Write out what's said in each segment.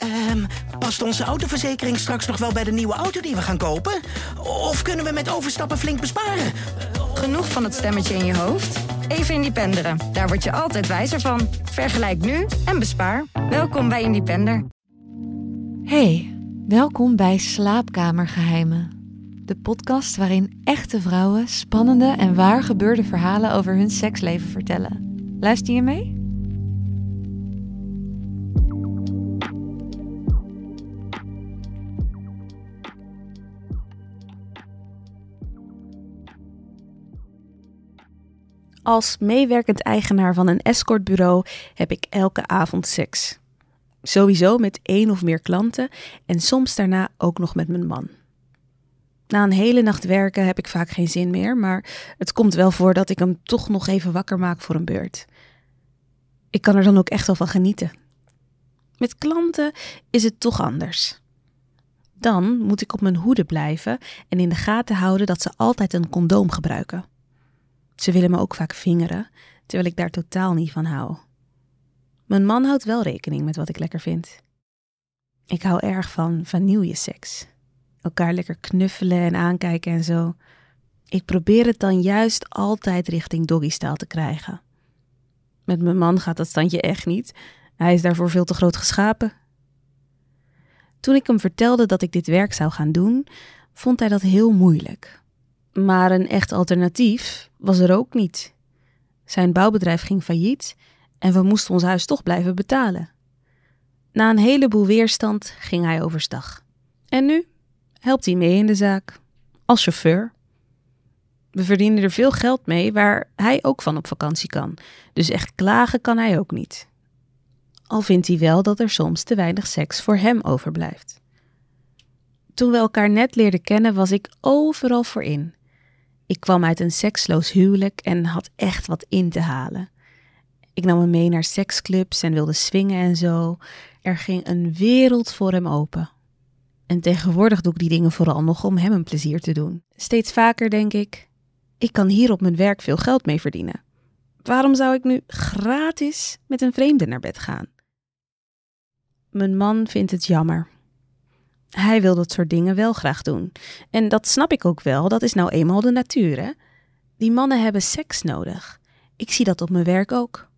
Ehm, past onze autoverzekering straks nog wel bij de nieuwe auto die we gaan kopen? Of kunnen we met overstappen flink besparen? Genoeg van het stemmetje in je hoofd? Even Independeren. Daar word je altijd wijzer van. Vergelijk nu en bespaar. Welkom bij Independer. Hey, welkom bij Slaapkamergeheimen. De podcast waarin echte vrouwen spannende en waar gebeurde verhalen over hun seksleven vertellen. Luister je mee? Als meewerkend eigenaar van een escortbureau heb ik elke avond seks. Sowieso met één of meer klanten en soms daarna ook nog met mijn man. Na een hele nacht werken heb ik vaak geen zin meer, maar het komt wel voor dat ik hem toch nog even wakker maak voor een beurt. Ik kan er dan ook echt wel van genieten. Met klanten is het toch anders. Dan moet ik op mijn hoede blijven en in de gaten houden dat ze altijd een condoom gebruiken. Ze willen me ook vaak vingeren, terwijl ik daar totaal niet van hou. Mijn man houdt wel rekening met wat ik lekker vind. Ik hou erg van vanilleseks. Elkaar lekker knuffelen en aankijken en zo. Ik probeer het dan juist altijd richting doggystyle te krijgen. Met mijn man gaat dat standje echt niet. Hij is daarvoor veel te groot geschapen. Toen ik hem vertelde dat ik dit werk zou gaan doen, vond hij dat heel moeilijk. Maar een echt alternatief was er ook niet. Zijn bouwbedrijf ging failliet en we moesten ons huis toch blijven betalen. Na een heleboel weerstand ging hij overstag. En nu helpt hij mee in de zaak, als chauffeur. We verdienen er veel geld mee waar hij ook van op vakantie kan, dus echt klagen kan hij ook niet. Al vindt hij wel dat er soms te weinig seks voor hem overblijft. Toen we elkaar net leerden kennen, was ik overal voor in. Ik kwam uit een seksloos huwelijk en had echt wat in te halen. Ik nam hem mee naar seksclubs en wilde swingen en zo. Er ging een wereld voor hem open. En tegenwoordig doe ik die dingen vooral nog om hem een plezier te doen. Steeds vaker denk ik: ik kan hier op mijn werk veel geld mee verdienen. Waarom zou ik nu gratis met een vreemde naar bed gaan? Mijn man vindt het jammer hij wil dat soort dingen wel graag doen. En dat snap ik ook wel, dat is nou eenmaal de natuur. Hè? Die mannen hebben seks nodig. Ik zie dat op mijn werk ook.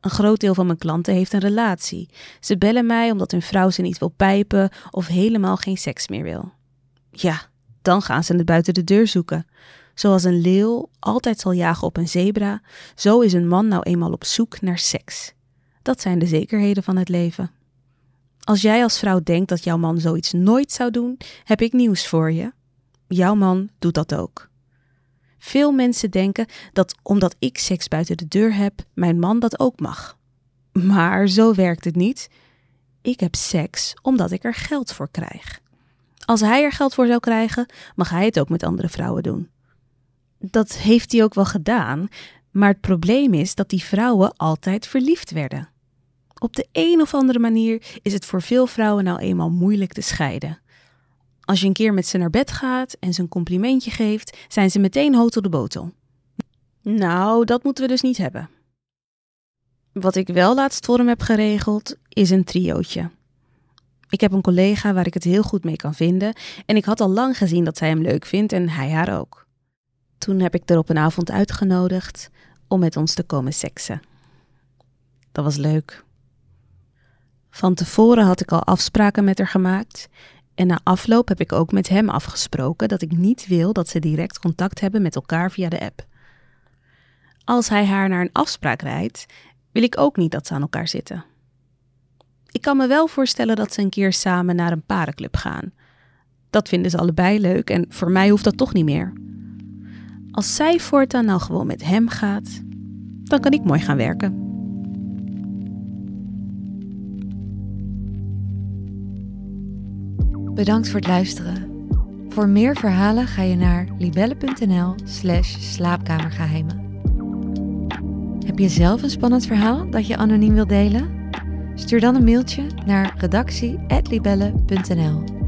Een groot deel van mijn klanten heeft een relatie. Ze bellen mij omdat hun vrouw ze niet wil pijpen of helemaal geen seks meer wil. Ja, dan gaan ze het buiten de deur zoeken. Zoals een leeuw altijd zal jagen op een zebra, zo is een man nou eenmaal op zoek naar seks. Dat zijn de zekerheden van het leven. Als jij als vrouw denkt dat jouw man zoiets nooit zou doen, heb ik nieuws voor je. Jouw man doet dat ook. Veel mensen denken dat omdat ik seks buiten de deur heb, mijn man dat ook mag. Maar zo werkt het niet. Ik heb seks omdat ik er geld voor krijg. Als hij er geld voor zou krijgen, mag hij het ook met andere vrouwen doen. Dat heeft hij ook wel gedaan, maar het probleem is dat die vrouwen altijd verliefd werden. Op de een of andere manier is het voor veel vrouwen nou eenmaal moeilijk te scheiden. Als je een keer met ze naar bed gaat en ze een complimentje geeft, zijn ze meteen hotel de botel. Nou, dat moeten we dus niet hebben. Wat ik wel laatst voor hem heb geregeld, is een triootje. Ik heb een collega waar ik het heel goed mee kan vinden en ik had al lang gezien dat zij hem leuk vindt en hij haar ook. Toen heb ik er op een avond uitgenodigd om met ons te komen seksen. Dat was leuk. Van tevoren had ik al afspraken met haar gemaakt. En na afloop heb ik ook met hem afgesproken dat ik niet wil dat ze direct contact hebben met elkaar via de app. Als hij haar naar een afspraak rijdt, wil ik ook niet dat ze aan elkaar zitten. Ik kan me wel voorstellen dat ze een keer samen naar een parenclub gaan. Dat vinden ze allebei leuk en voor mij hoeft dat toch niet meer. Als zij voortaan nou gewoon met hem gaat, dan kan ik mooi gaan werken. Bedankt voor het luisteren. Voor meer verhalen ga je naar libelle.nl/slash slaapkamergeheimen. Heb je zelf een spannend verhaal dat je anoniem wilt delen? Stuur dan een mailtje naar redactie.libelle.nl.